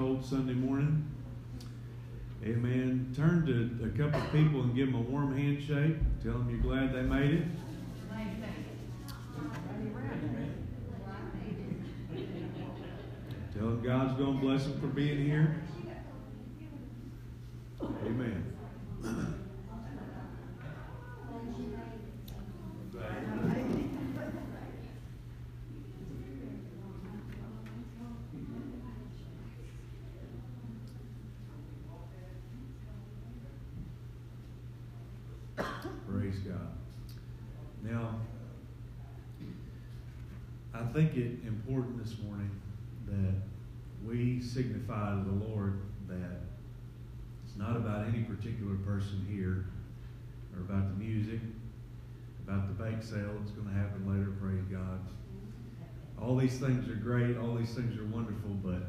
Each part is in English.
cold Sunday morning. Amen. Turn to a couple of people and give them a warm handshake. Tell them you're glad they made it. Tell them God's going to bless them for being here. Amen. Praise God. Now, I think it important this morning that we signify to the Lord that it's not about any particular person here or about the music, about the bake sale that's going to happen later, praise God. All these things are great, all these things are wonderful, but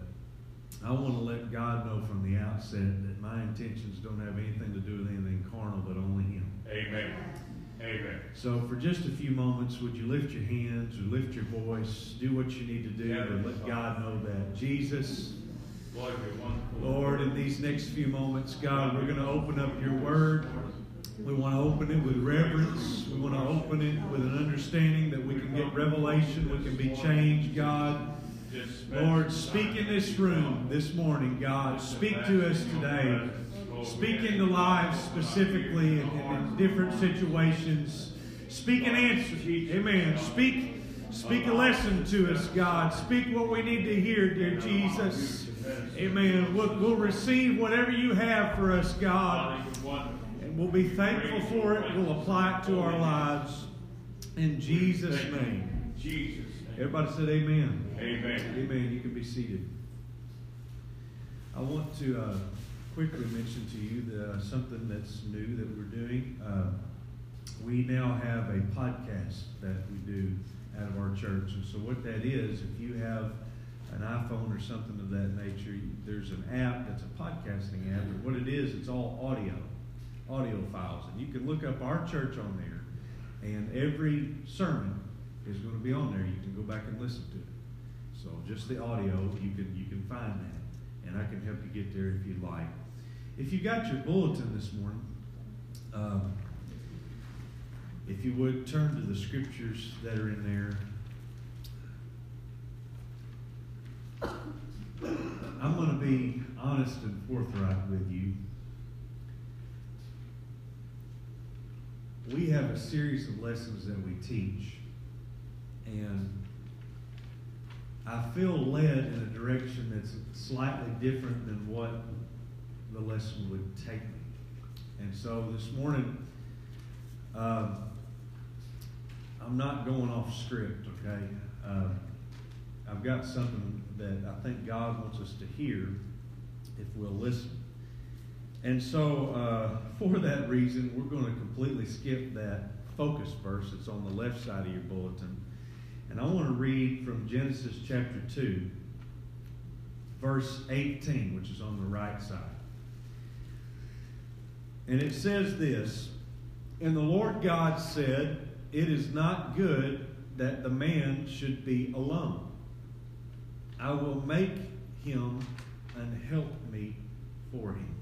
I want to let God know from the outset that my intentions don't have anything to do with anything carnal, but only Him. Amen. Amen. So, for just a few moments, would you lift your hands or lift your voice? Do what you need to do Yeah, to let God know that. Jesus, Lord. Lord, in these next few moments, God, we're going to open up your word. We want to open it with reverence. We want to open it with an understanding that we can get revelation, we can be changed, God. Lord, speak in this room this morning, God. Speak to us today. Speak into lives specifically and in different situations. Speak an answer. Amen. Speak, speak a lesson to us, God. Speak what we need to hear, dear Jesus. Amen. We'll, we'll receive whatever you have for us, God. And we'll be thankful for it. We'll apply it to our lives. In Jesus' name. Jesus. Everybody said amen. Amen. Amen. You can be seated. I want to uh, quickly mention to you the, uh, something that's new that we're doing. Uh, we now have a podcast that we do out of our church. And so, what that is, if you have an iPhone or something of that nature, there's an app that's a podcasting app. And what it is, it's all audio, audio files. And you can look up our church on there, and every sermon is going to be on there. You can go back and listen to it. So just the audio, you can you can find that, and I can help you get there if you'd like. If you got your bulletin this morning, um, if you would turn to the scriptures that are in there. I'm going to be honest and forthright with you. We have a series of lessons that we teach, and I feel led in a direction that's slightly different than what the lesson would take me. And so this morning, um, I'm not going off script, okay? Um, I've got something that I think God wants us to hear if we'll listen. And so, uh, for that reason, we're going to completely skip that focus verse that's on the left side of your bulletin. And I want to read from Genesis chapter 2, verse 18, which is on the right side. And it says this And the Lord God said, It is not good that the man should be alone. I will make him an helpmeet for him.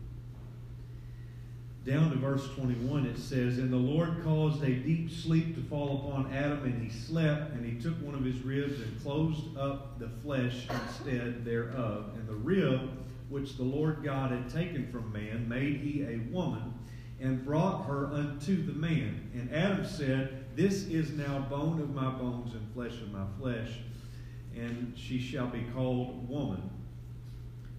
Down to verse 21, it says, And the Lord caused a deep sleep to fall upon Adam, and he slept, and he took one of his ribs and closed up the flesh instead thereof. And the rib which the Lord God had taken from man made he a woman, and brought her unto the man. And Adam said, This is now bone of my bones and flesh of my flesh, and she shall be called woman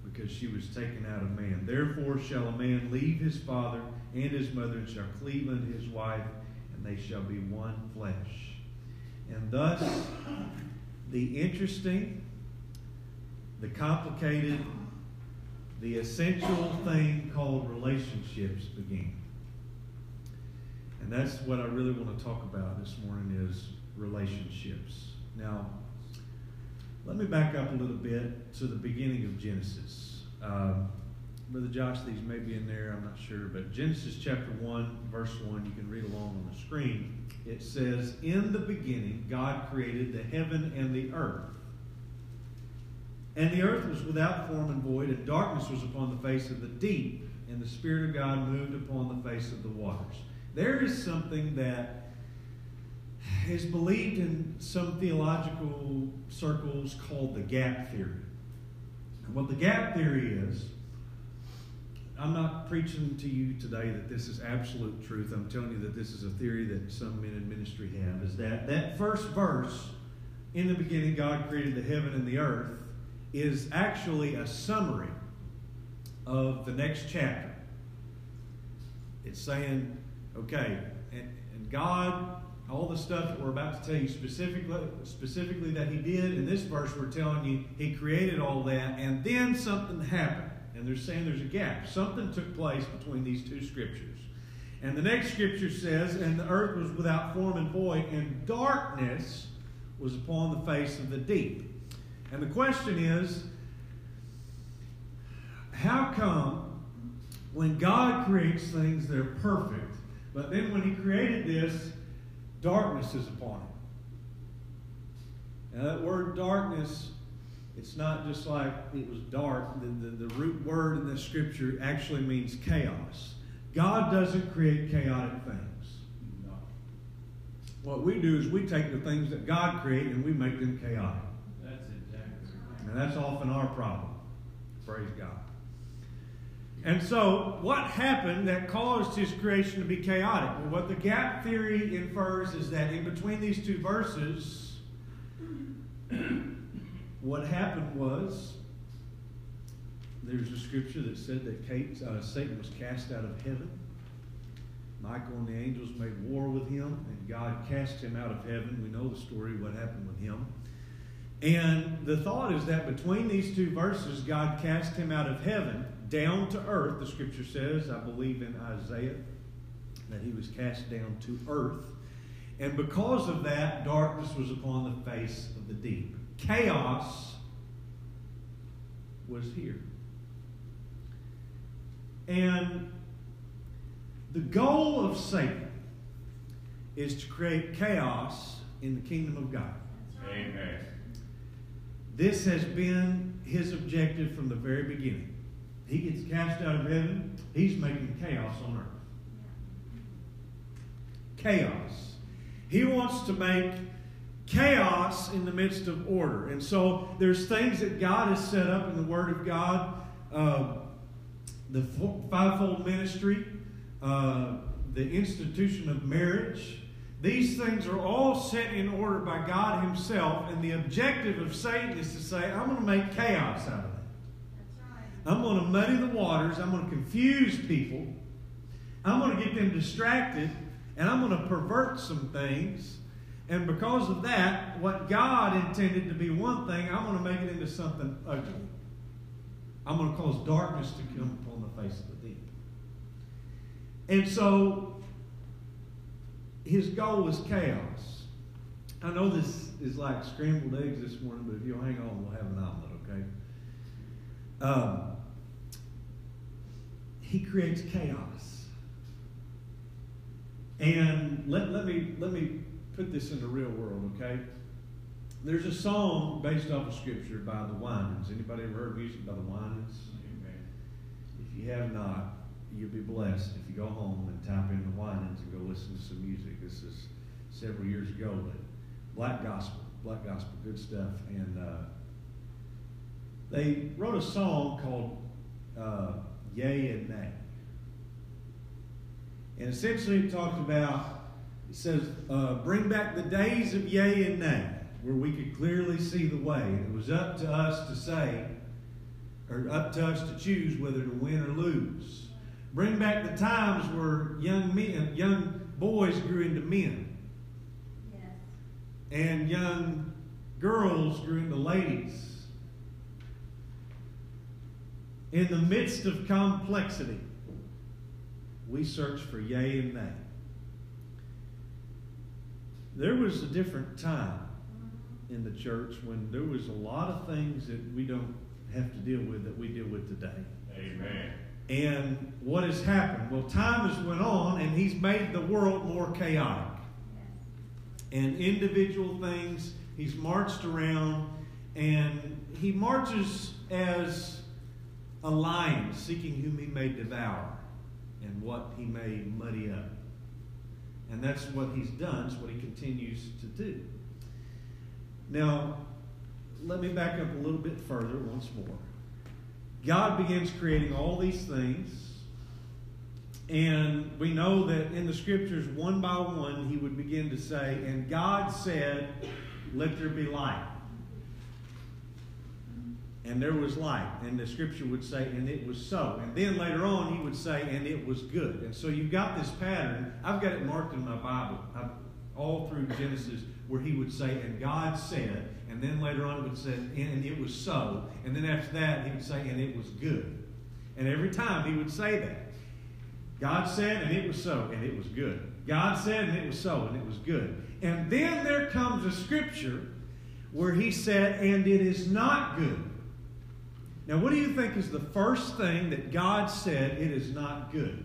because she was taken out of man. Therefore shall a man leave his father and his mother, and shall cleave unto his wife, and they shall be one flesh. And thus, the interesting, the complicated, the essential thing called relationships began. And that's what I really want to talk about this morning is relationships. Now, let me back up a little bit to the beginning of Genesis. Um, Brother Josh, these may be in there, I'm not sure, but Genesis chapter 1, verse 1, you can read along on the screen. It says, In the beginning, God created the heaven and the earth. And the earth was without form and void, and darkness was upon the face of the deep, and the Spirit of God moved upon the face of the waters. There is something that is believed in some theological circles called the gap theory. And what the gap theory is, I'm not preaching to you today that this is absolute truth. I'm telling you that this is a theory that some men in ministry have. Is that that first verse, in the beginning, God created the heaven and the earth, is actually a summary of the next chapter. It's saying, okay, and, and God, all the stuff that we're about to tell you specifically, specifically that He did in this verse, we're telling you He created all that, and then something happened. And they're saying there's a gap. Something took place between these two scriptures. And the next scripture says, And the earth was without form and void, and darkness was upon the face of the deep. And the question is, how come when God creates things, they're perfect, but then when He created this, darkness is upon it? Now, that word darkness, it's not just like it was dark. The, the, the root word in this scripture actually means chaos. God doesn't create chaotic things. No. What we do is we take the things that God created and we make them chaotic. That's exactly right. And that's often our problem. Praise God. And so, what happened that caused his creation to be chaotic? Well, what the gap theory infers is that in between these two verses, what happened was there's a scripture that said that Kate, uh, Satan was cast out of heaven. Michael and the angels made war with him, and God cast him out of heaven. We know the story, of what happened with him. And the thought is that between these two verses, God cast him out of heaven down to earth. The scripture says, I believe in Isaiah, that he was cast down to earth. And because of that, darkness was upon the face of the deep. Chaos was here. And the goal of Satan is to create chaos in the kingdom of God. Amen. This has been his objective from the very beginning. He gets cast out of heaven, he's making chaos on earth. Chaos. He wants to make chaos in the midst of order. And so there's things that God has set up in the Word of God. Uh, the fivefold ministry, uh, the institution of marriage. These things are all set in order by God Himself, and the objective of Satan is to say, I'm going to make chaos out of it. I'm going to muddy the waters. I'm going to confuse people. I'm going to get them distracted, and I'm going to pervert some things. And because of that, what God intended to be one thing, I'm going to make it into something ugly. I'm going to cause darkness to come upon the face of the deep. And so, his goal was chaos. I know this is like scrambled eggs this morning, but if you'll hang on, we'll have an omelet, okay? Um, he creates chaos. And let, let, me, let me put this in the real world, okay? There's a song based off of scripture by the Winans. Anybody ever heard music by the Winans? Amen. If you have not, you'll be blessed if you go home and type in the Winans and go listen to some music. This is several years ago, but black gospel, black gospel, good stuff. And uh, they wrote a song called uh, Yea and Nay. And essentially it talks about, it says, uh, bring back the days of yea and nay, where we could clearly see the way. It was up to us to say, or up to us to choose whether to win or lose. Bring back the times where young men, young boys grew into men, Yes. and young girls grew into ladies. In the midst of complexity, we search for yea and nay. There was a different time in the church when there was a lot of things that we don't have to deal with that we deal with today. Amen. And what has happened? Well, time has went on, and he's made the world more chaotic. And individual things, he's marched around And he marches as a lion seeking whom he may devour and what he may muddy up. And that's what he's done, it's what he continues to do. Now, let me back up a little bit further once more. God begins creating all these things, and we know that in the scriptures, one by one, he would begin to say, And God said, Let there be light. And there was light. And the scripture would say, And it was so. And then later on, he would say, And it was good. And so you've got this pattern. I've got it marked in my Bible, I've, all through Genesis, where he would say, And God said, and then later on it would say, and it was so. And then after that, he would say, and it was good. And every time he would say that. God said, and it was so, and it was good. God said, and it was so, and it was good. And then there comes a scripture where he said, and it is not good. Now, what do you think is the first thing that God said it is not good?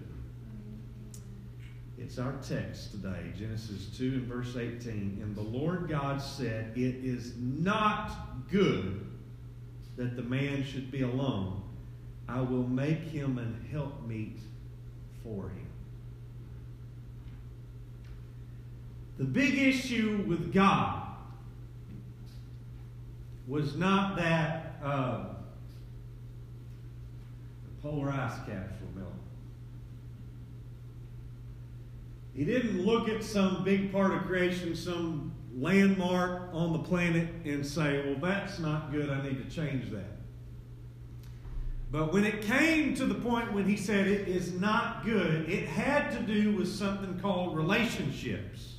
It's our text today, Genesis 2 and verse 18. And the Lord God said, It is not good that the man should be alone. I will make him an helpmeet for him. The big issue with God was not that uh, polar ice caps were melting. He didn't look at some big part of creation, some landmark on the planet, and say, well, that's not good. I need to change that. But when it came to the point when he said it is not good, it had to do with something called relationships.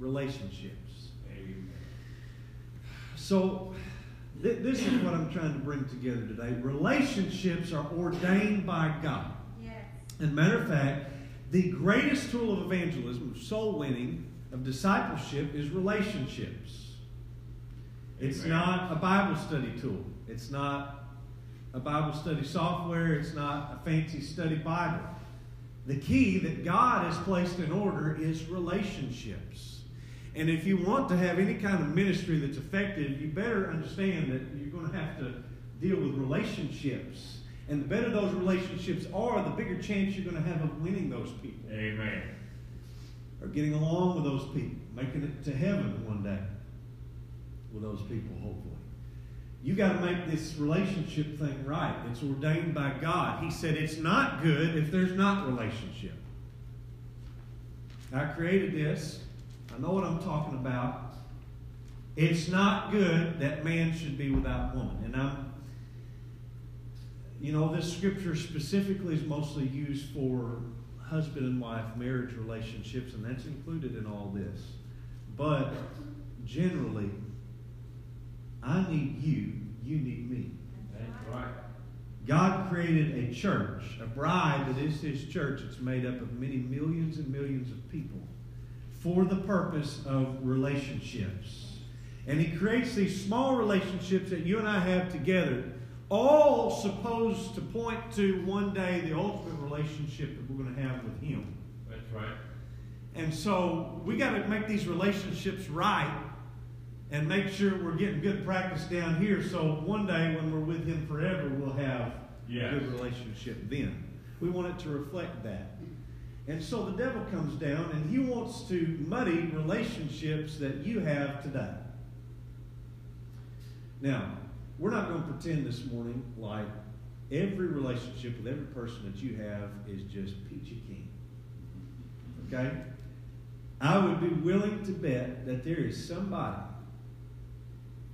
Relationships. Amen. So, th- this is what I'm trying to bring together today. Relationships are ordained by God. Yes. And matter of fact, the greatest tool of evangelism, of soul winning, of discipleship is relationships. It's Amen. not a Bible study tool. It's not a Bible study software. It's not a fancy study Bible. The key that God has placed in order is relationships. And if you want to have any kind of ministry that's effective, you better understand that you're going to have to deal with relationships. And the better those relationships are, the bigger chance you're going to have of winning those people Amen. or getting along with those people, making it to heaven one day with those people, hopefully. You got to make this relationship thing right. It's ordained by God. He said it's not good if there's not relationship. I created this. I know what I'm talking about. It's not good that man should be without woman. And I'm, you know, this scripture specifically is mostly used for husband and wife marriage relationships, and that's included in all this. But generally, I need you, you need me. Right. God created a church, a bride that is His church. It's made up of many millions and millions of people for the purpose of relationships. And He creates these small relationships that you and I have together, all supposed to point to one day the ultimate relationship that we're going to have with Him. That's right. And so we got to make these relationships right and make sure we're getting good practice down here so one day when we're with Him forever, we'll have Yes. a good relationship then. We want it to reflect that. And so the devil comes down and he wants to muddy relationships that you have today. Now, we're not going to pretend this morning like every relationship with every person that you have is just peachy keen. Okay? I would be willing to bet that there is somebody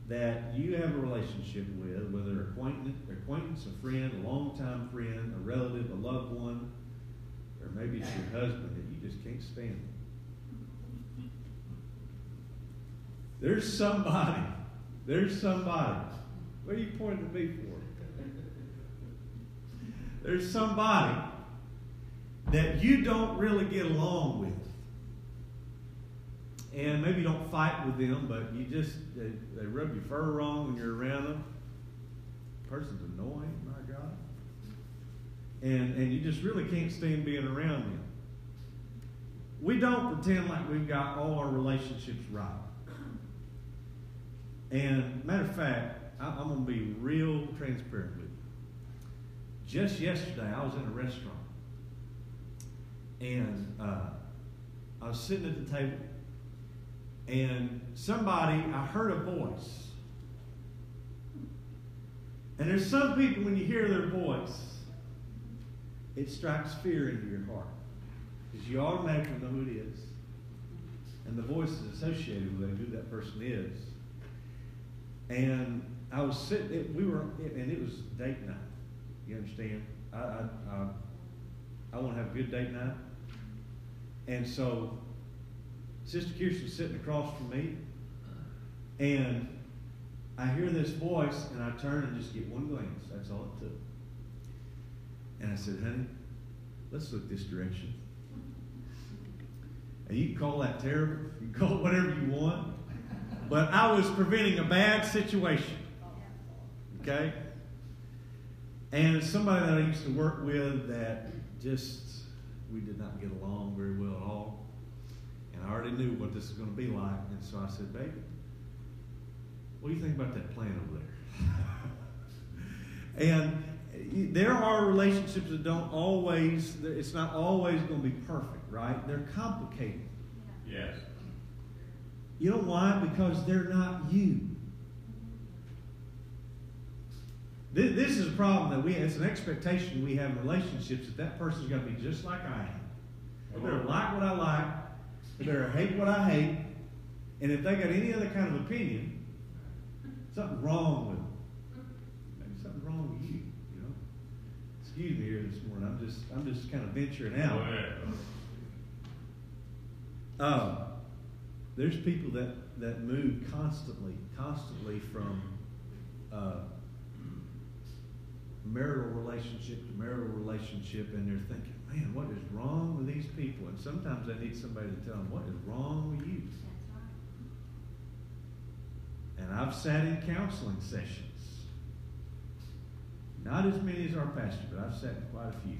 that you have a relationship with, whether acquaintance, acquaintance, a friend, a longtime friend, a relative, a loved one, or maybe it's your husband that you just can't stand. There's somebody. There's somebody. What are you pointing at me for? There's somebody that you don't really get along with. And maybe you don't fight with them, but you just, they, they rub your fur wrong when you're around them. person's annoying, my God. And, and you just really can't stand being around them. We don't pretend like we've got all our relationships right. And matter of fact, I, I'm going to be real transparent with you. Just yesterday, I was in a restaurant, and uh, I was sitting at the table, and somebody, I heard a voice. And there's some people, when you hear their voice, it strikes fear into your heart. Because you automatically know who it is. And the voice is associated with who that person is. And I was sitting, it, we were, and it was date night. You understand? I, I, I, I want to have a good date night. And so, Sister Kirsten's sitting across from me, and I hear this voice, and I turn and just get one glance. That's all it took. And I said, honey, let's look this direction. And you can call that terrible, you can call it whatever you want, but I was preventing a bad situation. Okay? And somebody that I used to work with that just, we did not get along very well at all. And I already knew what this was going to be like. And so I said, baby, what do you think about that plan over there? and there are relationships that don't always, it's not always going to be perfect, right? They're complicated. Yes. You know why? Because they're not you. This is a problem that we, it's an expectation we have in relationships that that person's got to be just like I am. They better uh-huh. like what I like. They better hate what I hate. And if they got any other kind of opinion, something wrong with Excuse me here this morning. I'm just I'm just kind of venturing out. Uh, there's people that, that move constantly, constantly from uh, marital relationship to marital relationship, and they're thinking, man, what is wrong with these people? And sometimes I need somebody to tell them, what is wrong with you? And I've sat in counseling sessions. Not as many as our pastor, but I've sat in quite a few.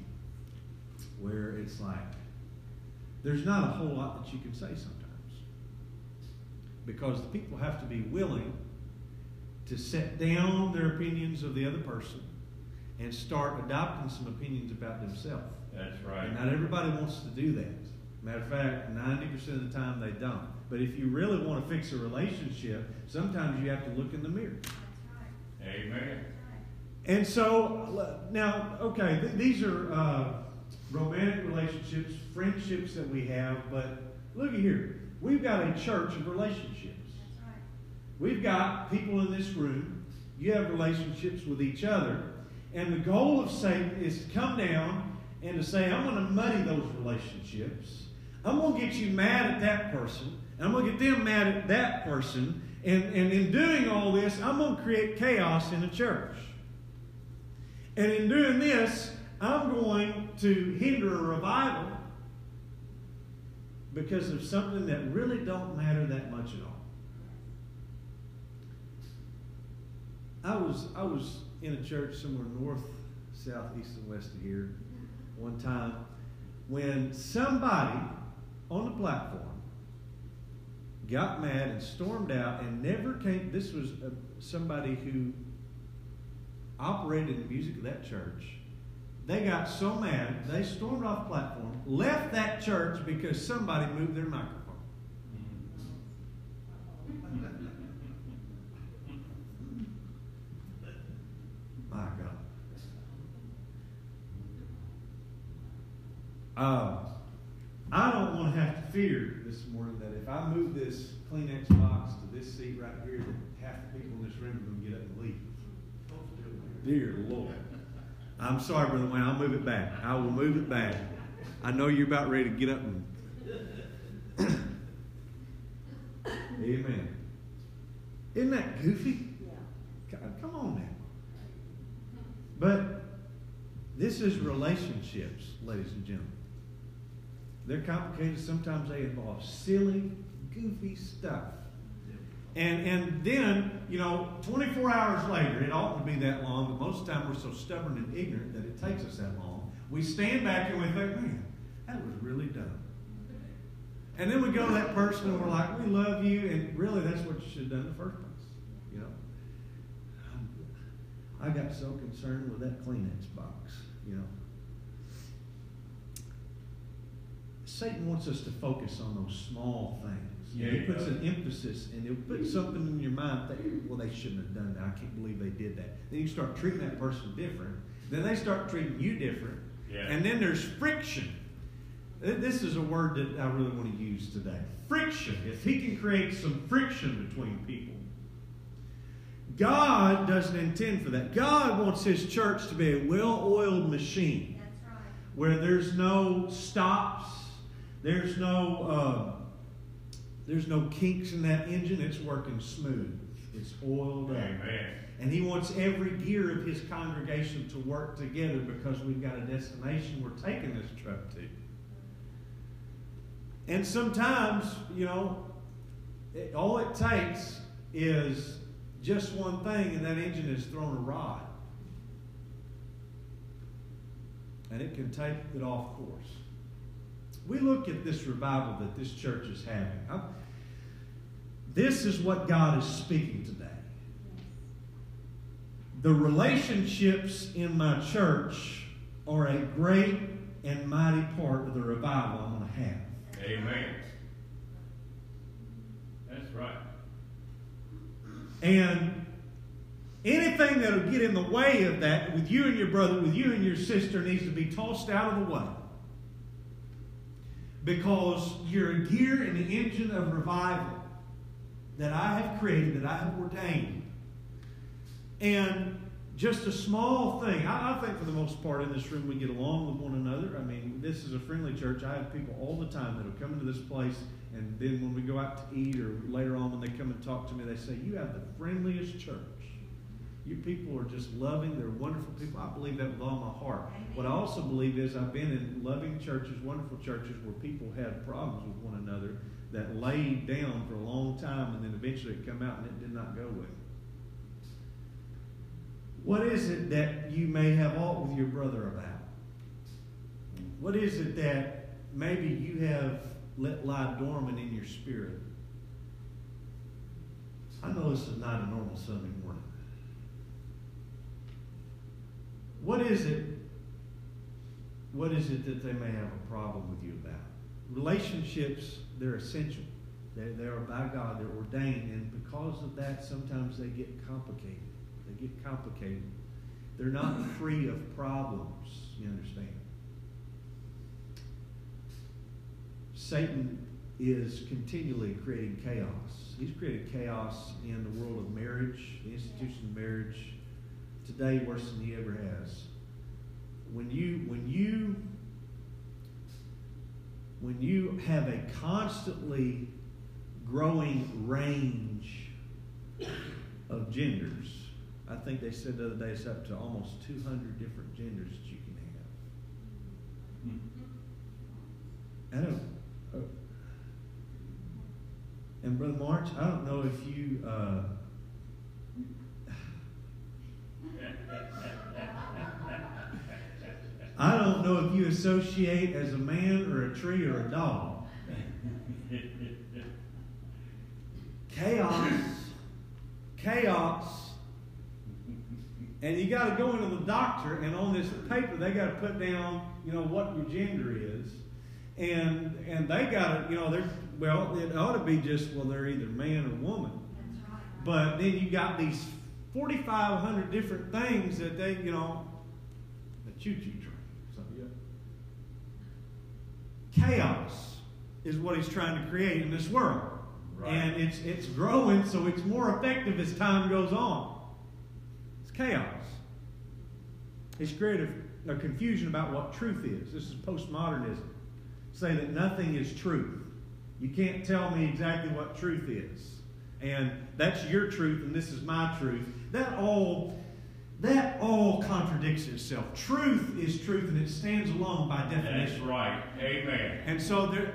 Where it's like, there's not a whole lot that you can say sometimes. Because the people have to be willing to set down their opinions of the other person and start adopting some opinions about themselves. That's right. And not everybody wants to do that. Matter of fact, 90% of the time they don't. But if you really want to fix a relationship, sometimes you have to look in the mirror. Amen. And so, now, okay, th- these are uh, romantic relationships, friendships that we have, but look at here. We've got a church of relationships. We've got people in this room. You have relationships with each other. And the goal of Satan is to come down and to say, I'm going to muddy those relationships. I'm going to get you mad at that person. And I'm going to get them mad at that person. And, and in doing all this, I'm going to create chaos in the church. And in doing this, I'm going to hinder a revival because of something that really don't matter that much at all. I was I was in a church somewhere north, south, east, and west of here one time when somebody on the platform got mad and stormed out and never came. This was uh, somebody who operated the music of that church. They got so mad, they stormed off the platform, left that church because somebody moved their microphone. My God. Uh, I don't want to have to fear this morning that if I move this Kleenex box to this seat right here, that half the people in this room are going to get up. Dear Lord. I'm sorry, Brother Wayne. I'll move it back. I will move it back. I know you're about ready to get up and. Amen. Isn't that goofy? Yeah. Come on now. But this is relationships, ladies and gentlemen. They're complicated. Sometimes they involve silly, goofy stuff. And, and then, you know, 24 hours later, it oughtn't to be that long, but most of the time we're so stubborn and ignorant that it takes us that long. We stand back and we think, man, that was really dumb. And then we go to that person and we're like, we love you, and really that's what you should have done in the first place. You know, I got so concerned with that Kleenex box, you know. Satan wants us to focus on those small things. Yeah, he he puts an emphasis and he'll something in your mind that, well, they shouldn't have done that. I can't believe they did that. Then you start treating that person different. Then they start treating you different. Yeah. And then there's friction. This is a word that I really want to use today. Friction. If he can create some friction between people, God doesn't intend for that. God wants his church to be a well oiled machine That's right. where there's no stops, there's no uh, there's no kinks in that engine. It's working smooth. It's oiled up. Amen. And he wants every gear of his congregation to work together because we've got a destination we're taking this truck to. And sometimes, you know, it, all it takes is just one thing, and that engine is thrown a rod. And it can take it off course. We look at this revival that this church is having. I- this is what God is speaking today. The relationships in my church are a great and mighty part of the revival I'm going to have. Amen. That's right. And anything that will get in the way of that with you and your brother, with you and your sister, needs to be tossed out of the way. Because you're a gear in the engine of revival that I have created, that I have ordained. And just a small thing. I, I think for the most part in this room we get along with one another. I mean, this is a friendly church. I have people all the time that will come into this place, and then when we go out to eat or later on when they come and talk to me, they say, You have the friendliest church. You people are just loving. They're wonderful people. I believe that with all my heart. What I also believe is I've been in loving churches, wonderful churches where people had problems with one another that laid down for a long time and then eventually it come out and it did not go well. What is it that you may have aught with your brother about? What is it that maybe you have let lie dormant in your spirit? I know this is not a normal Sunday morning. What is it? What is it that they may have a problem with you about? Relationships, they're essential. They, they are by God, they're ordained, and because of that, sometimes they get complicated. They get complicated. They're not free of problems, you understand? Satan is continually creating chaos. He's created chaos in the world of marriage, the institution of marriage, today worse than he ever has. When you when you when you have a constantly growing range of genders, I think they said the other day it's up to almost 200 different genders that you can have. I don't. Uh, and Brother March, I don't know if you. Uh, I don't know if you associate as a man or a tree or a dog. Chaos. Chaos. And you got to go into the doctor, and on this paper, they got to put down, you know, what your gender is. And and they got to, you know, they're, well, it ought to be just, well, they're either man or woman. Right. But then you got these 4,500 different things that they, you know, the choo-choo train. So, yeah. Chaos is what he's trying to create in this world. Right. And it's, it's growing, so it's more effective as time goes on. It's chaos. It's created a, a confusion about what truth is. This is postmodernism. Say that nothing is truth. You can't tell me exactly what truth is. And that's your truth and this is my truth. That all that all contradicts itself. Truth is truth and it stands alone by definition. That's right. Amen. And so there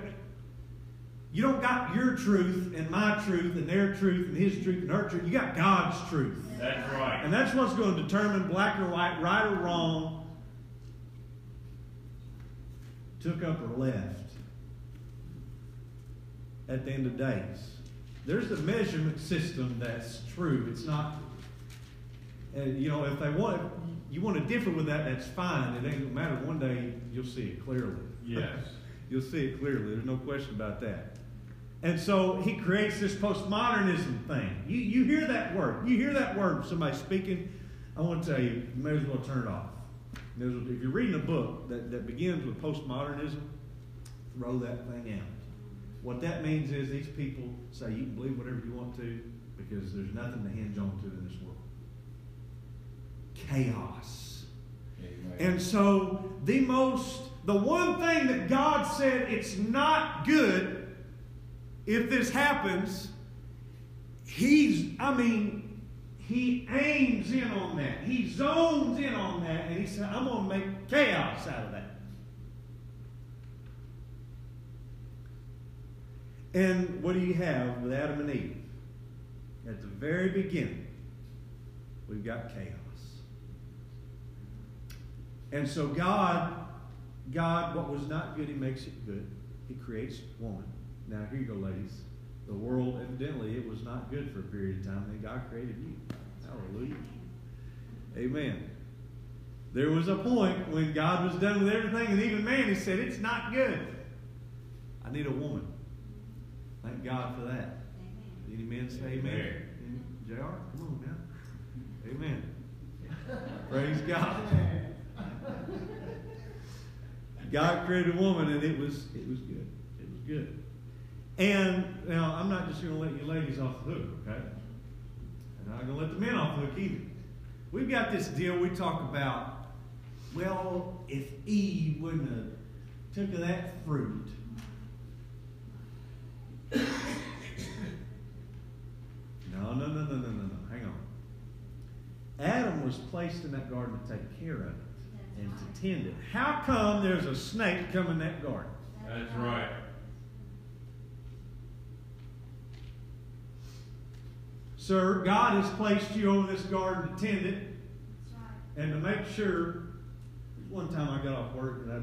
you don't got your truth and my truth and their truth and his truth and her truth. You got God's truth. That's right. And that's what's going to determine black or white, right or wrong, took up or left at the end of days. There's a measurement system that's true. It's not, And you know, if they want, you want to differ with that, that's fine. It ain't gonna matter. One day you'll see it clearly. Yes. you'll see it clearly. There's no question about that. And so he creates this postmodernism thing. You, you hear that word. You hear that word somebody speaking. I want to tell you, you may as well turn it off. Well- If you're reading a book that, that begins with postmodernism, throw that thing out. What that means is these people say you can believe whatever you want to because there's nothing to hinge on to in this world. Chaos. Amen. And so, the most, the one thing that God said it's not good if this happens, He's, I mean, He aims in on that. He zones in on that, and He said, I'm going to make chaos out of that. And what do you have with Adam and Eve? At the very beginning, we've got chaos. And so God, God, what was not good, He makes it good. He creates woman. Now here you go, ladies. The world, evidently, it was not good for a period of time. Then God created you. Hallelujah. Amen. There was a point when God was done with everything, and even man, He said, It's not good. I need a woman. Thank God for that. Amen. Any men say amen? Amen. JR, come on now. Amen. Praise God. God created a woman and it was it was good. It was good. And now I'm not just gonna let you ladies off the hook, okay? I'm not gonna let the men off the hook either. We've got this deal we talk about, well, if Eve wouldn't have took of that fruit. No, no, no, no, no, no, no. Hang on. Adam was placed in that garden to take care of it and to tend it. How come there's a snake come in that garden? That's right. Sir, God has placed you over this garden to tend it and to make sure. One time I got off work and I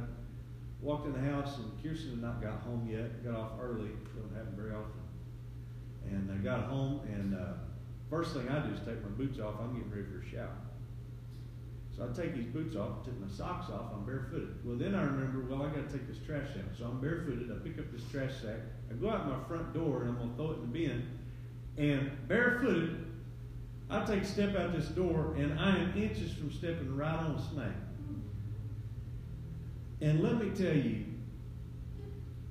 walked in the house and Kirsten had not got home yet. Got off early, don't happen very often. And I got home and uh, first thing I do is take my boots off. I'm getting ready for a shower. I take these boots off, took my socks off, I'm barefooted. Well, then I remember, well, I got to take this trash out. So I'm barefooted. I pick up this trash sack. I go out my front door and I'm going to throw it in the bin. And barefooted, I take a step out this door and I am inches from stepping right on a snake. And let me tell you,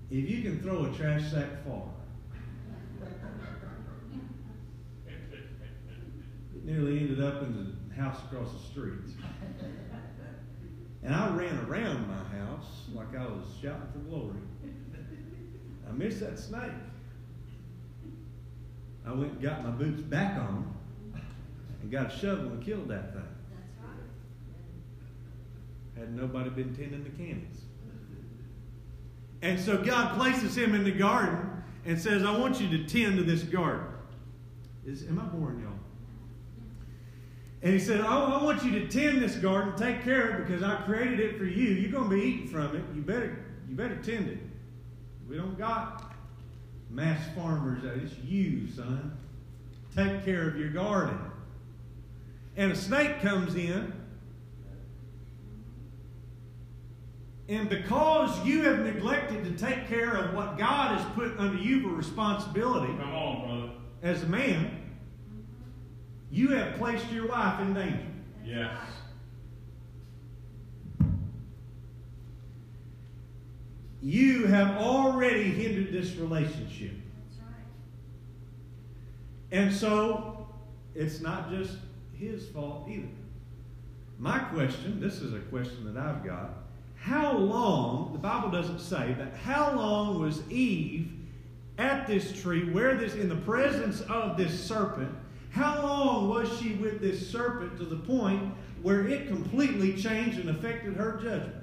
if you can throw a trash sack far, it nearly ended up in the house across the street. And I ran around my house like I was shouting for glory. I missed that snake. I went and got my boots back on and got a shovel and killed that thing. That's right. Had nobody been tending the cannons. And so God places him in the garden and says, I want you to tend to this garden. Is, am I boring y'all? And he said, I, I want you to tend this garden, take care of it because I created it for you. You're going to be eating from it. You better, you better tend it. We don't got mass farmers. It's you, son. Take care of your garden. And a snake comes in. And because you have neglected to take care of what God has put under you for responsibility Come on, brother. as a man, you have placed your wife in danger. Yes. You have already hindered this relationship. And so, it's not just his fault either. My question, this is a question that I've got. How long, the Bible doesn't say, but how long was Eve at this tree, where this, in the presence of this serpent, how long was she with this serpent to the point where it completely changed and affected her judgment?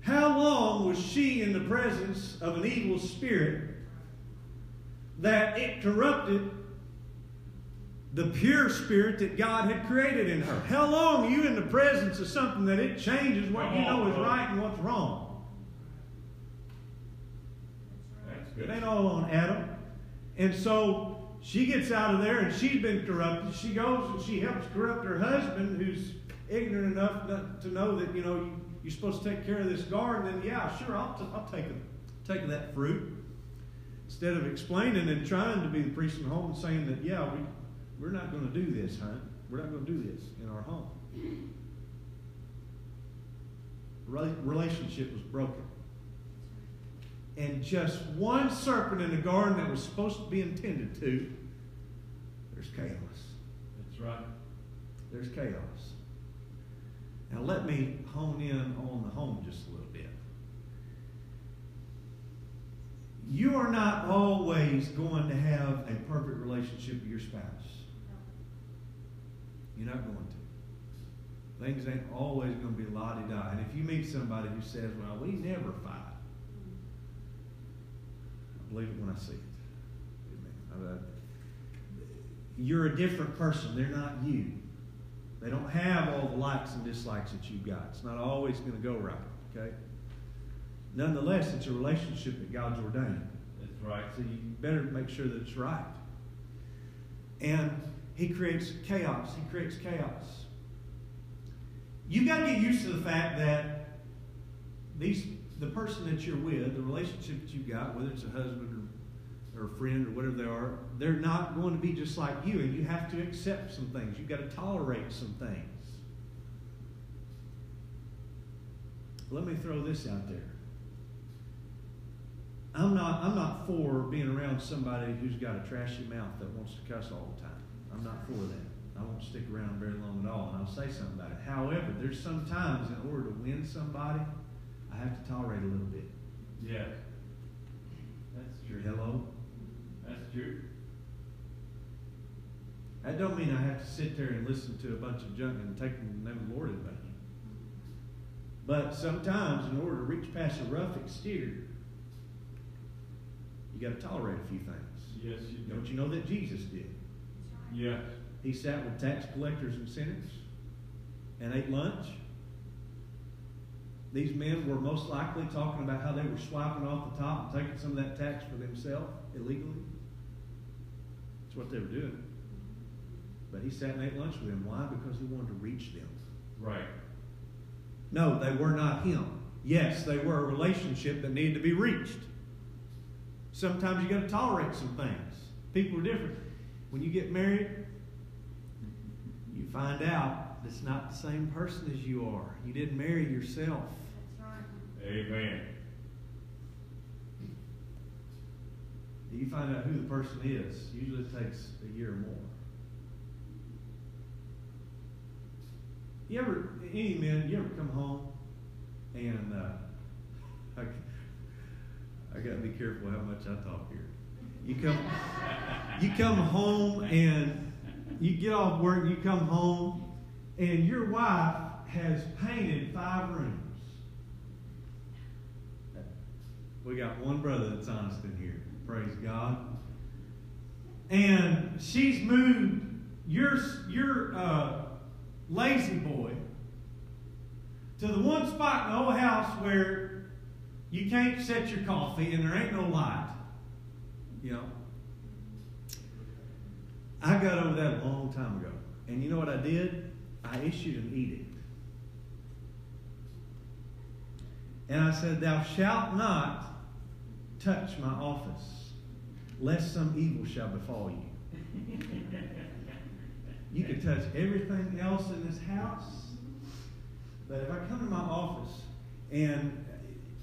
How long was she in the presence of an evil spirit that it corrupted the pure spirit that God had created in her? How long are you in the presence of something that it changes what you know is right and what's wrong? That's It good. ain't all on Adam. And so she gets out of there and she's been corrupted. She goes and she helps corrupt her husband who's ignorant enough to know that, you know, you, you're supposed to take care of this garden. And yeah, sure, I'll, t- I'll take, a, take that fruit. Instead of explaining and trying to be the priest in the home and saying that, yeah, we, we're not going to do this, huh? We're not going to do this in our home. Relationship was broken. And just one serpent in the garden that was supposed to be intended to, there's chaos. That's right. There's chaos. Now let me hone in on the home just a little bit. You are not always going to have a perfect relationship with your spouse. You're not going to. Things ain't always going to be la di da. And if you meet somebody who says, well, we never fight, believe it when I see it. Amen. Uh, you're a different person. They're not you. They don't have all the likes and dislikes that you've got. It's not always going to go right, okay? Nonetheless, it's a relationship that God's ordained. That's right. So you better make sure that it's right. And He creates chaos. He creates chaos. You've got to get used to the fact that these the person that you're with, the relationship that you've got, whether it's a husband or, or a friend or whatever they are, they're not going to be just like you, and you have to accept some things. You've got to tolerate some things. Let me throw this out there. I'm not, I'm not for being around somebody who's got a trashy mouth that wants to cuss all the time. I'm not for that. I won't stick around very long at all, and I'll say something about it. However, there's some times in order to win somebody, I have to tolerate a little bit. Yes. That's true. Hello? That's true. That don't mean I have to sit there and listen to a bunch of junk and take the name of the Lord in vain. But sometimes, in order to reach past a rough exterior, you got to tolerate a few things. Yes, you do. Don't you know that Jesus did? Yes. He sat with tax collectors and sinners and ate lunch. These men were most likely talking about how they were swiping off the top and taking some of that tax for themselves illegally. That's what they were doing. But he sat and ate lunch with them. Why? Because he wanted to reach them. Right. No, they were not him. Yes, they were a relationship that needed to be reached. Sometimes you got to tolerate some things. People are different. When you get married, you find out it's not the same person as you are. You didn't marry yourself. Amen. You find out who the person is. Usually it takes a year or more. You ever, any men, you ever come home and uh, I, I got to be careful how much I talk here. You come, you come home and you get off work, you come home, and your wife has painted five rooms. We got one brother that's honest in here. Praise God. And she's moved your, your uh, lazy boy to the one spot in the whole house where you can't set your coffee and there ain't no light. You know? I got over that a long time ago. And you know what I did? I issued an edict. And I said, Thou shalt not touch my office, lest some evil shall befall you. you can touch everything else in this house, but if I come to my office and,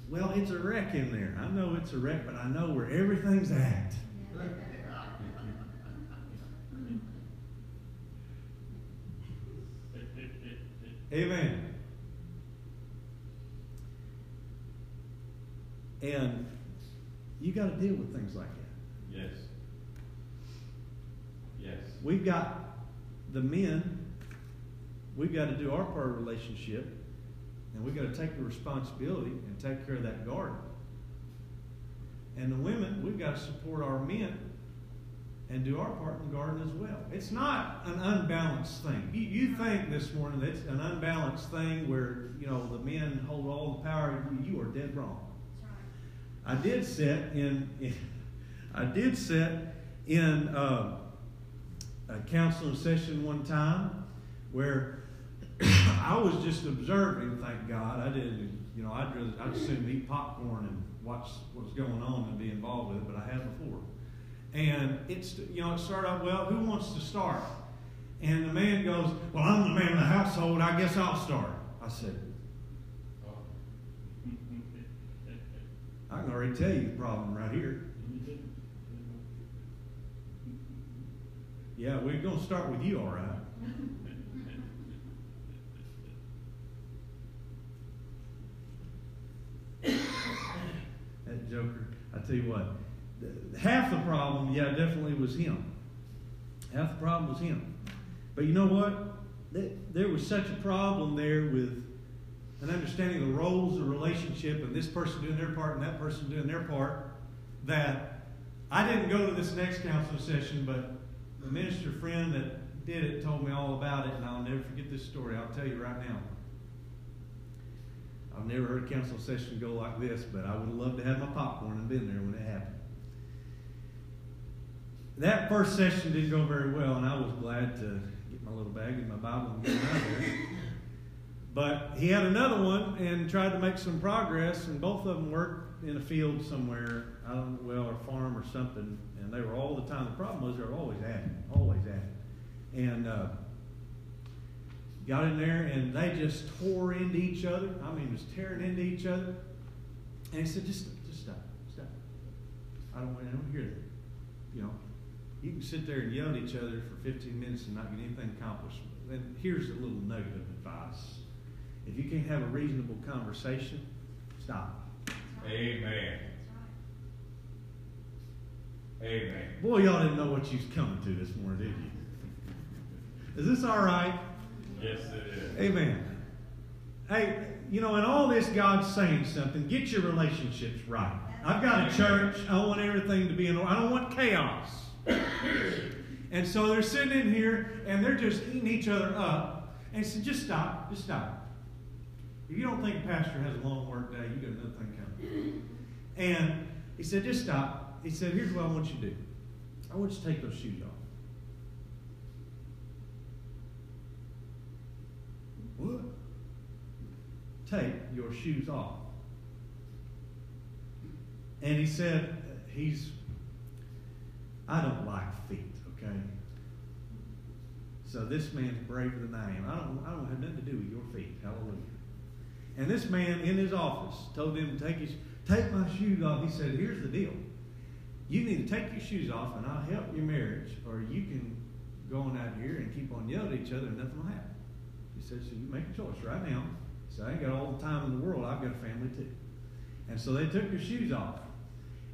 well, it's a wreck in there. I know it's a wreck, but I know where everything's at. Amen. And you got to deal with things like that. Yes. Yes. We've got the men, we've got to do our part of the relationship, and we've got to take the responsibility and take care of that garden. And the women, we've got to support our men and do our part in the garden as well. It's not an unbalanced thing. You, you think this morning that it's an unbalanced thing where, you know, the men hold all the power. You are dead wrong. I did sit in, in I did sit in uh, a counseling session one time where I was just observing. Thank God, I didn't. You know, I'd rather I'd soon eat popcorn and watch what's going on and be involved with it, but I had before. And it's you know it started out well. Who wants to start? And the man goes, "Well, I'm the man of the household. I guess I'll start." I said, "I can already tell you the problem right here. Yeah, we're going to start with you, all right." that joker, I tell you what, half the problem, yeah, definitely was him. Half the problem was him. But you know what? There was such a problem there with an understanding the roles of relationship and this person doing their part and that person doing their part that I didn't go to this next counseling session, but the minister friend that did it told me all about it, and I'll never forget this story. I'll tell you right now. I've never heard a council session go like this, but I would have loved to have my popcorn and been there when it happened. That first session didn't go very well, and I was glad to get my little bag and my Bible and get out of there. But he had another one and tried to make some progress, and both of them worked in a field somewhere, I don't know, well, or farm or something, and they were all the time. The problem was they were always at it, always at it. And uh, got in there, and they just tore into each other. I mean, just tearing into each other. And he said, just, just stop, stop. I don't, I don't hear that. You know, you can sit there and yell at each other for 15 minutes and not get anything accomplished. And here's a little nugget of advice. If you can't have a reasonable conversation, stop. Amen. Amen. Boy, y'all didn't know what you was coming to this morning, did you? Is this all right? Yes, it is. Amen. Hey, you know, in all this, God's saying something. Get your relationships right. I've got a church. I want everything to be in order. I don't want chaos. and so they're sitting in here and they're just eating each other up. And he said, just stop. Just stop. If you don't think a pastor has a long work day, you got another thing coming. And he said, just stop. He said, here's what I want you to do. I want you to take those shoes off. What? Take your shoes off. And he said, he's, I don't like feet, okay? So this man's braver than I am. I don't, I don't have nothing to do with your feet. Hallelujah. And this man in his office told him to take his, take my shoes off. He said, here's the deal. You need to take your shoes off and I'll help your marriage, or you can go on out here and keep on yelling at each other and nothing will happen. He said, so you make a choice right now. So I ain't got all the time in the world. I've got a family too. And so they took their shoes off.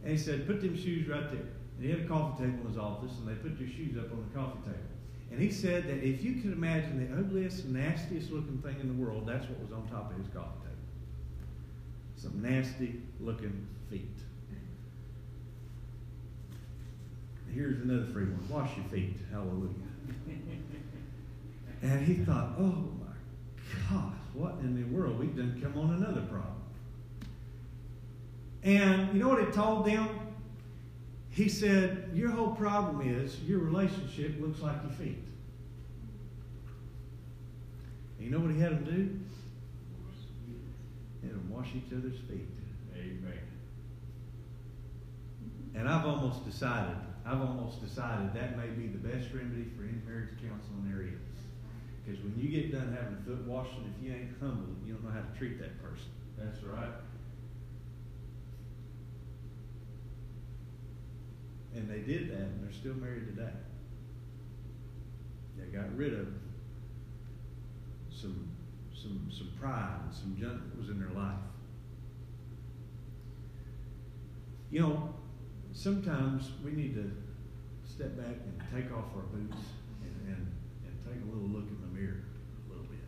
And he said, put them shoes right there. And he had a coffee table in his office, and they put their shoes up on the coffee table. And he said that if you could imagine the ugliest, nastiest looking thing in the world, that's what was on top of his coffee table. Some nasty looking feet. Here's another free one. Wash your feet. Hallelujah. and he thought, oh my God, what in the world? We've done come on another problem. And you know what he told them? He said, Your whole problem is your relationship looks like your feet. And you know what he had them do? He had them wash each other's feet. Amen. And I've almost decided, I've almost decided that may be the best remedy for any marriage counseling there is. Because when you get done having a foot washing, if you ain't humble, you don't know how to treat that person. That's right. And they did that, and they're still married today. They got rid of some some some pride and some junk that was in their life. You know, sometimes we need to step back and take off our boots and, and, and take a little look in the mirror a little bit.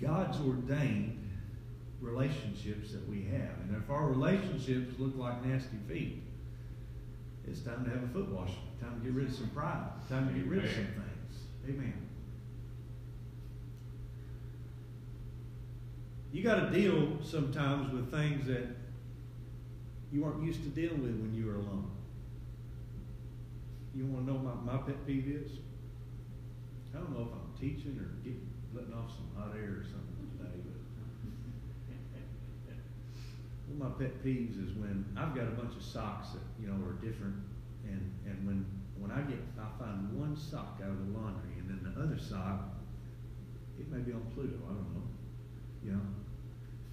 God's ordained relationships that we have. And if our relationships look like nasty feet, it's time to have a foot wash. Time to get rid of some pride. Time to get rid of some things. Amen. You got to deal sometimes with things that you weren't used to dealing with when you were alone. You want to know what my, my pet peeve is? I don't know if I'm teaching or getting, letting off some hot air or something today, but one of my pet peeves is when I've got a bunch of socks that you know are different, and and when when I get I find one sock out of the laundry, and then the other sock, it may be on Pluto, I don't know, you know,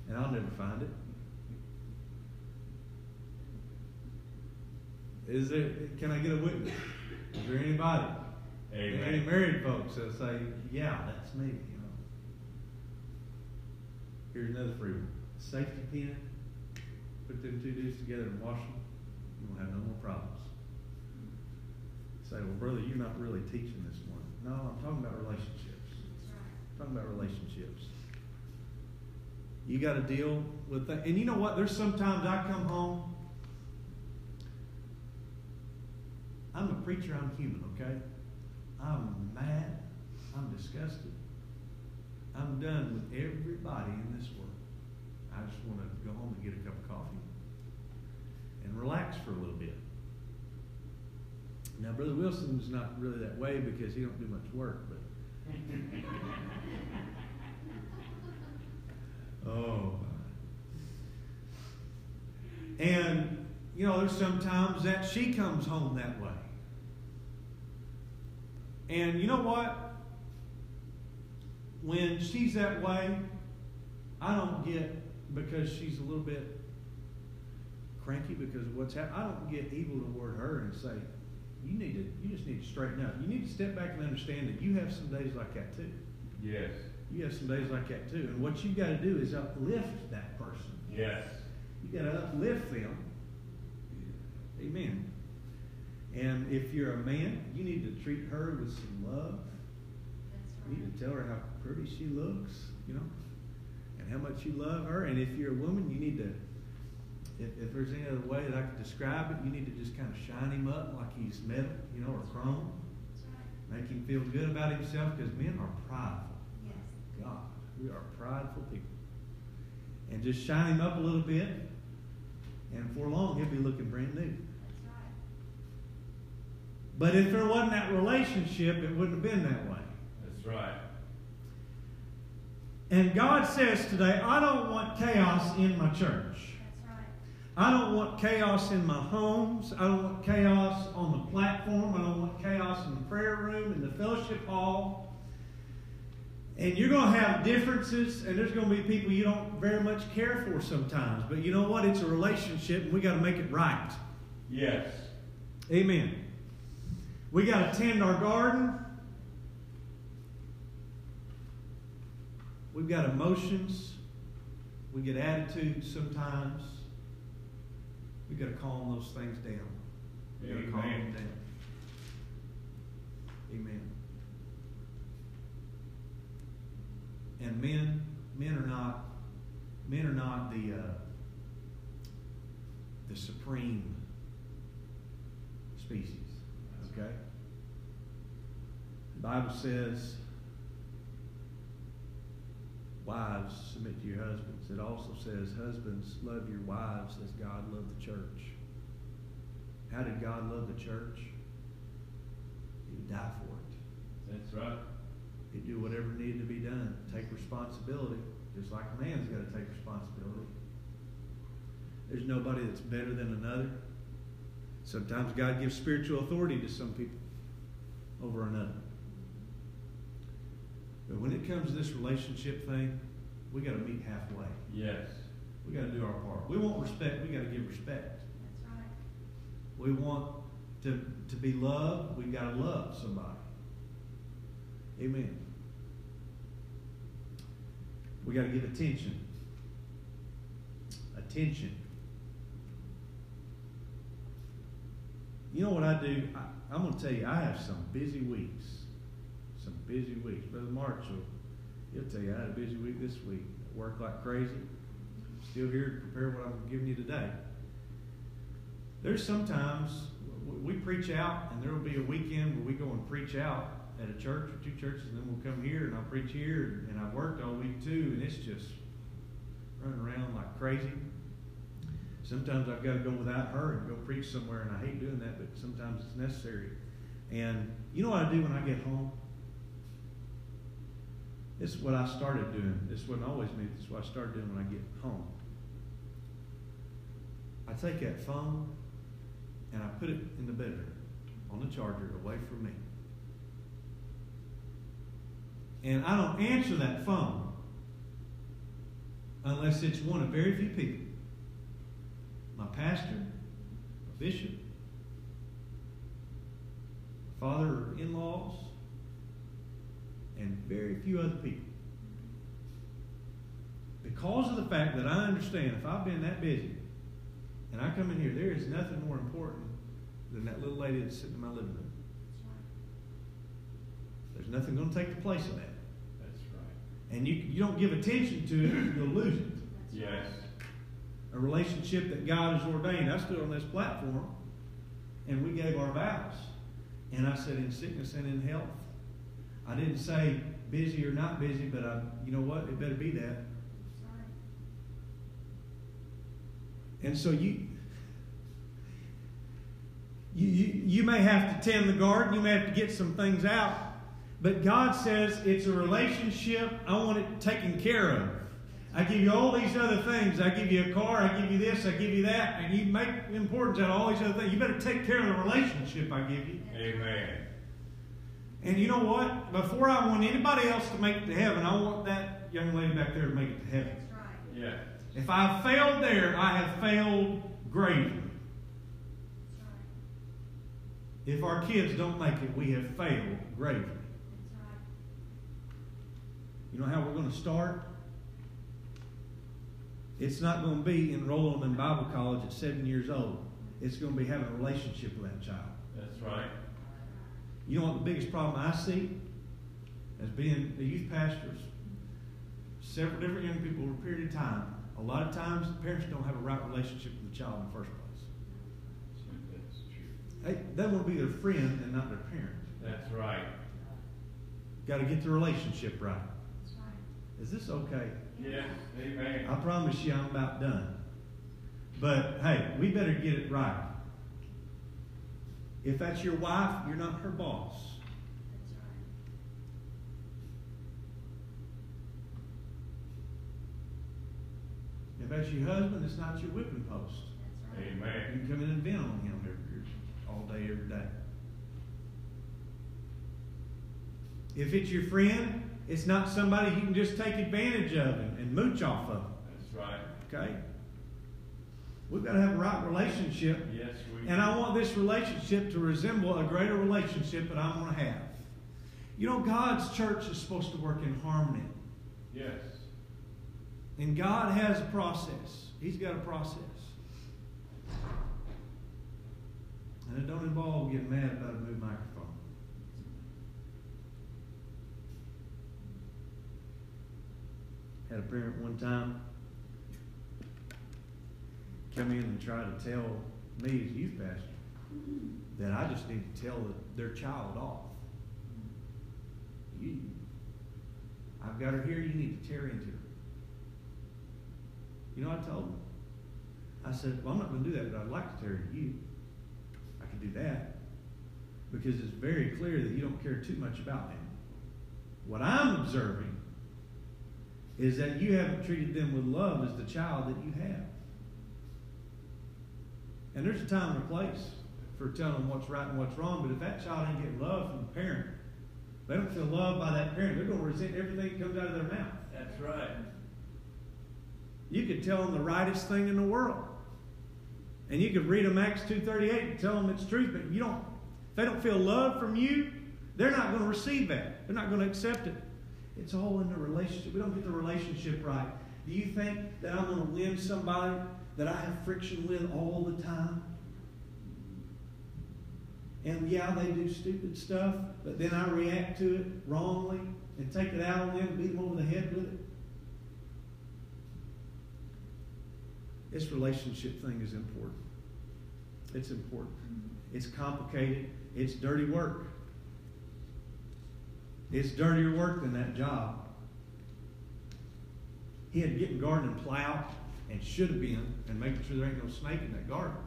and I'll never find it. Is there? Can I get a witness? Is there anybody? Amen. Any married folks that say, "Yeah, that's me." You know. Here's another free one: safety pin. Put them two dudes together and wash them. You won't have no more problems. Say, well, brother, you're not really teaching this morning. No, I'm talking about relationships. I'm talking about relationships. You got to deal with that. And you know what? There's sometimes I come home. I'm a preacher. I'm human. Okay. I'm mad. I'm disgusted. I'm done with everybody in this world. I just want to go home and get a cup of coffee and relax for a little bit. Now, Brother Wilson's not really that way because he don't do much work, but oh. And you know, there's sometimes that she comes home that way. And you know what? When she's that way, I don't get because she's a little bit cranky because of what's happening. I don't get evil toward her and say, "You need to, you just need to straighten up. You need to step back and understand that you have some days like that too. Yes. You have some days like that too. And what you've got to do is uplift that person. Yes. You got to uplift them. Amen. And if you're a man, you need to treat her with some love. You need to tell her how pretty she looks, you know, and how much you love her. And if you're a woman, you need to, if, if there's any other way that I could describe it, you need to just kind of shine him up like he's metal, you know, or chrome. Make him feel good about himself because men are prideful. Yes. God, we are prideful people. And just shine him up a little bit, and for long he'll be looking brand new. But if there wasn't that relationship, it wouldn't have been that way. That's right. And God says today, I don't want chaos in my church. I don't want chaos in my homes. I don't want chaos on the platform. I don't want chaos in the prayer room, in the fellowship hall. And you're going to have differences, and there's going to be people you don't very much care for sometimes. But you know what? It's a relationship, and we got to make it right. Yes. Amen. We got to tend our garden. We've got emotions. We get attitudes sometimes. We've got to calm those things down. We've got to calm them down. Amen. And men, men are not, men are not the uh, the supreme species. Okay? The Bible says, wives, submit to your husbands. It also says, husbands, love your wives as God loved the church. How did God love the church? He would die for it. That's right. He'd do whatever needed to be done. Take responsibility, just like a man's got to take responsibility. There's nobody that's better than another. Sometimes God gives spiritual authority to some people over another. But when it comes to this relationship thing, we got to meet halfway. Yes. We got to do our part. We want respect. We got to give respect. That's right. We want to, to be loved. We got to love somebody. Amen. We got to give attention. Attention. You know what I do? I, I'm going to tell you, I have some busy weeks. Some busy weeks. Brother Marshall, he'll tell you I had a busy week this week. I worked like crazy. Still here to prepare what I'm giving you today. There's sometimes we preach out, and there will be a weekend where we go and preach out at a church or two churches, and then we'll come here and I'll preach here, and I've worked all week too, and it's just running around like crazy. Sometimes I've got to go without her and go preach somewhere, and I hate doing that, but sometimes it's necessary. And you know what I do when I get home? This is what I started doing. This wasn't always me. This is what I started doing when I get home. I take that phone and I put it in the bedroom on the charger away from me. And I don't answer that phone unless it's one of very few people my pastor, my bishop, father in laws, and very few other people. Because of the fact that I understand if I've been that busy and I come in here, there is nothing more important than that little lady that's sitting in my living room. There's nothing going to take the place of that. That's right. And you, you don't give attention to it, you'll lose it. Yes. A relationship that God has ordained. I stood on this platform and we gave our vows. And I said, in sickness and in health. I didn't say busy or not busy, but I, you know what? It better be that. And so you, you, you, you may have to tend the garden, you may have to get some things out, but God says it's a relationship. I want it taken care of. I give you all these other things. I give you a car, I give you this, I give you that, and you make importance out of all these other things. You better take care of the relationship I give you. Amen. And you know what? Before I want anybody else to make it to heaven, I want that young lady back there to make it to heaven. Yes. If I've failed there, I have failed gravely. If our kids don't make it, we have failed gravely. You know how we're going to start? It's not going to be enrolling them in Bible college at seven years old. It's going to be having a relationship with that child. That's right. You know what the biggest problem I see as being a youth pastor, several different young people over a period of time. A lot of times, parents don't have a right relationship with the child in the first place. That's true. They, they want to be their friend and not their parent. That's right. Got to get the relationship right. Right. Is this okay? Yeah. Amen. I promise you, I'm about done. But hey, we better get it right. If that's your wife, you're not her boss. If that's your husband, it's not your whipping post. You Amen. can come in and vent on him every, all day, every day. If it's your friend, it's not somebody you can just take advantage of and, and mooch off of. That's right. Okay? We've got to have a right relationship. Yes, we. And I want this relationship to resemble a greater relationship that I'm going to have. You know, God's church is supposed to work in harmony. Yes. And God has a process. He's got a process. And it don't involve getting mad about a new microphone. Had a parent one time come in and try to tell me as youth pastor that I just need to tell their child off. You, I've got her here, you need to tear into her. You know I told him? I said, Well, I'm not going to do that, but I'd like to tear into you. I can do that. Because it's very clear that you don't care too much about them. What I'm observing is that you haven't treated them with love as the child that you have. And there's a time and a place for telling them what's right and what's wrong, but if that child ain't getting love from the parent, they don't feel loved by that parent, they're going to resent everything that comes out of their mouth. That's right. You could tell them the rightest thing in the world. And you could read them Acts 2.38 and tell them it's truth, but you don't, if they don't feel love from you, they're not going to receive that. They're not going to accept it. It's all in the relationship. We don't get the relationship right. Do you think that I'm going to win somebody that I have friction with all the time? And yeah, they do stupid stuff, but then I react to it wrongly and take it out on them and beat them over the head with it. This relationship thing is important. It's important. It's complicated. It's dirty work. It's dirtier work than that job. He had to get in garden and plow, and should have been, and making sure there ain't no snake in that garden.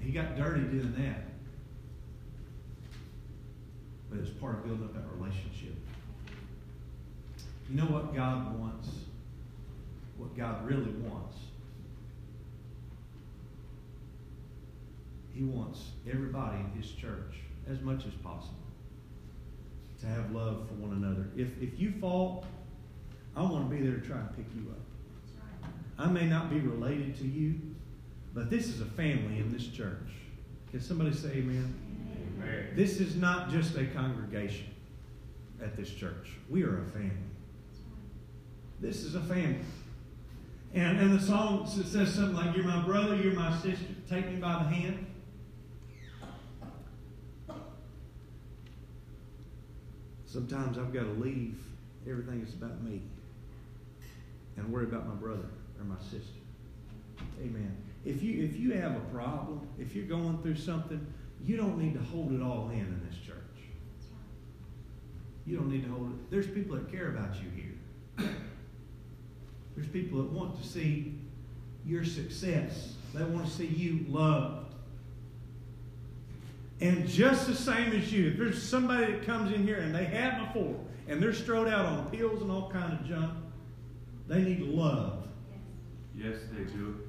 He got dirty doing that. but it's part of building up that relationship. You know what God wants? What God really wants? He wants everybody in His church, as much as possible, to have love for one another. If, if you fall, I want to be there to try and pick you up. I may not be related to you, but this is a family in this church. Can somebody say amen? Amen. This is not just a congregation at this church. We are a family. This is a family. And, and the song says something like, You're my brother, you're my sister, take me by the hand. Sometimes I've got to leave everything that's about me and worry about my brother or my sister. Amen. If you if you have a problem, if you're going through something, you don't need to hold it all in in this church. You don't need to hold it. There's people that care about you here. There's people that want to see your success. They want to see you loved. And just the same as you, if there's somebody that comes in here and they have before, and they're strode out on pills and all kind of junk, they need love. Yes, they do.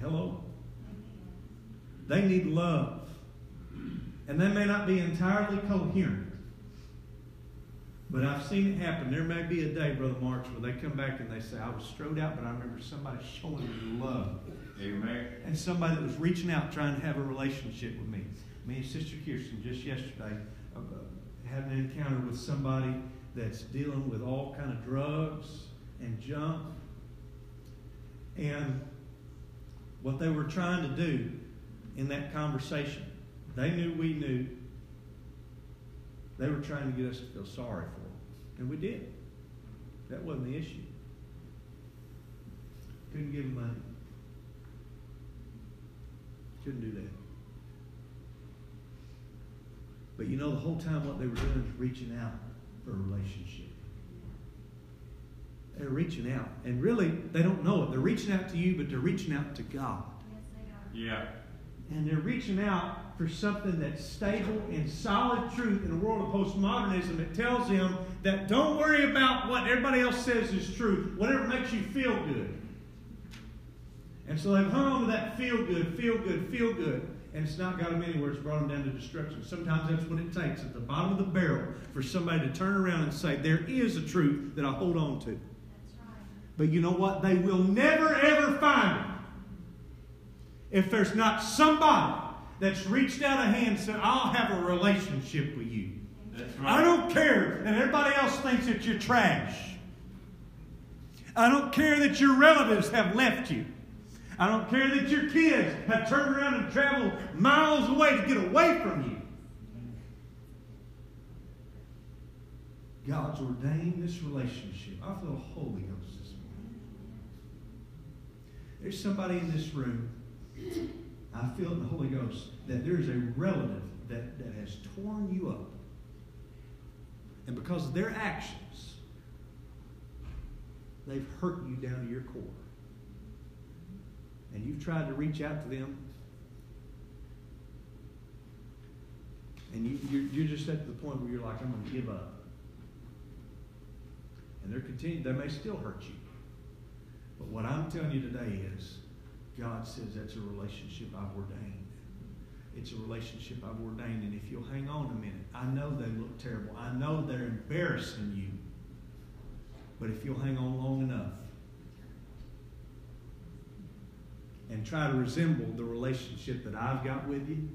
Hello? They need love. And they may not be entirely coherent. But I've seen it happen. There may be a day, Brother March, where they come back and they say, I was strode out, but I remember somebody showing me love. Amen. And somebody that was reaching out trying to have a relationship with me. Me and Sister Kirsten just yesterday uh, had an encounter with somebody that's dealing with all kind of drugs and junk. And what they were trying to do in that conversation, they knew we knew. They were trying to get us to feel sorry for them. And we did. That wasn't the issue. Couldn't give them money. Couldn't do that. But you know, the whole time what they were doing is reaching out for a relationship. They're reaching out. And really, they don't know it. They're reaching out to you, but they're reaching out to God. Yeah. And they're reaching out for something that's stable and solid truth in a world of postmodernism that tells them that don't worry about what everybody else says is truth, whatever makes you feel good. And so they've hung on to that feel good, feel good, feel good, and it's not got them anywhere. It's brought them down to destruction. Sometimes that's what it takes at the bottom of the barrel for somebody to turn around and say, There is a truth that I hold on to. But you know what? They will never, ever find it if there's not somebody that's reached out a hand and said, I'll have a relationship with you. That's I don't care that everybody else thinks that you're trash. I don't care that your relatives have left you. I don't care that your kids have turned around and traveled miles away to get away from you. God's ordained this relationship. I feel Holy Ghost this morning. There's somebody in this room, I feel in the Holy Ghost, that there's a relative that, that has torn you up. And because of their actions, they've hurt you down to your core. And you've tried to reach out to them. And you, you're, you're just at the point where you're like, I'm going to give up. And they're continuing, they may still hurt you. But what I'm telling you today is, God says that's a relationship I've ordained. It's a relationship I've ordained. And if you'll hang on a minute, I know they look terrible. I know they're embarrassing you. But if you'll hang on long enough and try to resemble the relationship that I've got with you,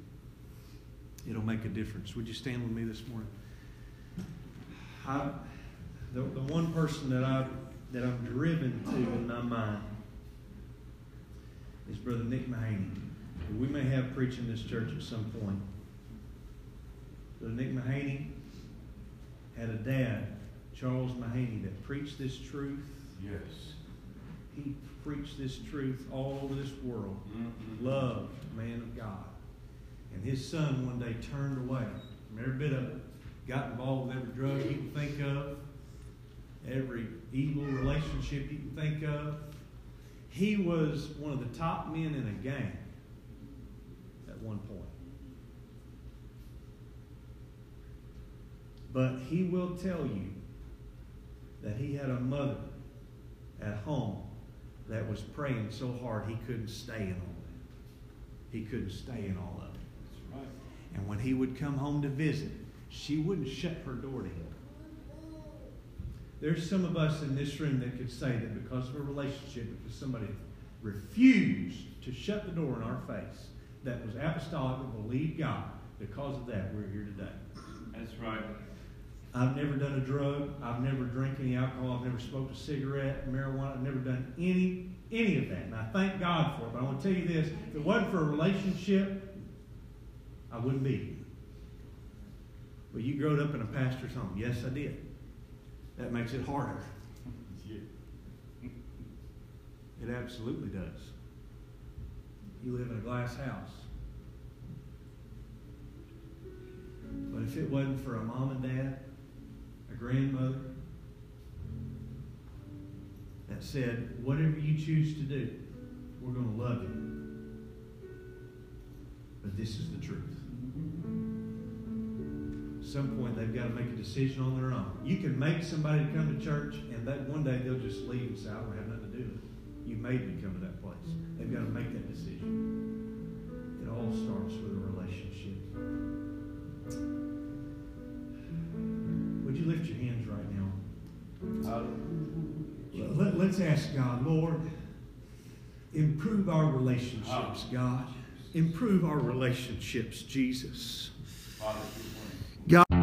it'll make a difference. Would you stand with me this morning? I, the, the one person that I that I'm driven to in my mind is Brother Nick Mahaney. who We may have preaching this church at some point. Brother Nick Mahaney had a dad, Charles Mahaney, that preached this truth. Yes. He preached this truth all over this world. Mhm. Loved man of God. And his son one day turned away from every bit of it. Got involved with every drug he could think of, every evil relationship you can think of. He was one of the top men in a gang at one point. But he will tell you that he had a mother at home that was praying so hard he couldn't stay in all that. He couldn't stay in all of it. That's right. And when he would come home to visit, she wouldn't shut her door to him. There's some of us in this room that could say that because of a relationship, because somebody refused to shut the door in our face, that was apostolic, that believed God, because of that, we're here today. That's right. I've never done a drug. I've never drank any alcohol. I've never smoked a cigarette, marijuana. I've never done any any of that. And I thank God for it. But I want to tell you this: if it wasn't for a relationship, I wouldn't be here. Well, you growed up in a pastor's home. Yes, I did. That makes it harder. It absolutely does. You live in a glass house. But if it wasn't for a mom and dad, a grandmother, that said, whatever you choose to do, we're going to love you. But this is the truth. Mm-hmm. Some point, they've got to make a decision on their own. You can make somebody to come to church, and that one day they'll just leave and say, I don't have nothing to do with it. You made me come to that place. They've got to make that decision. It all starts with a relationship. Would you lift your hands right now? Let, let's ask God, Lord, improve our relationships, God. Improve our relationships, Jesus. God.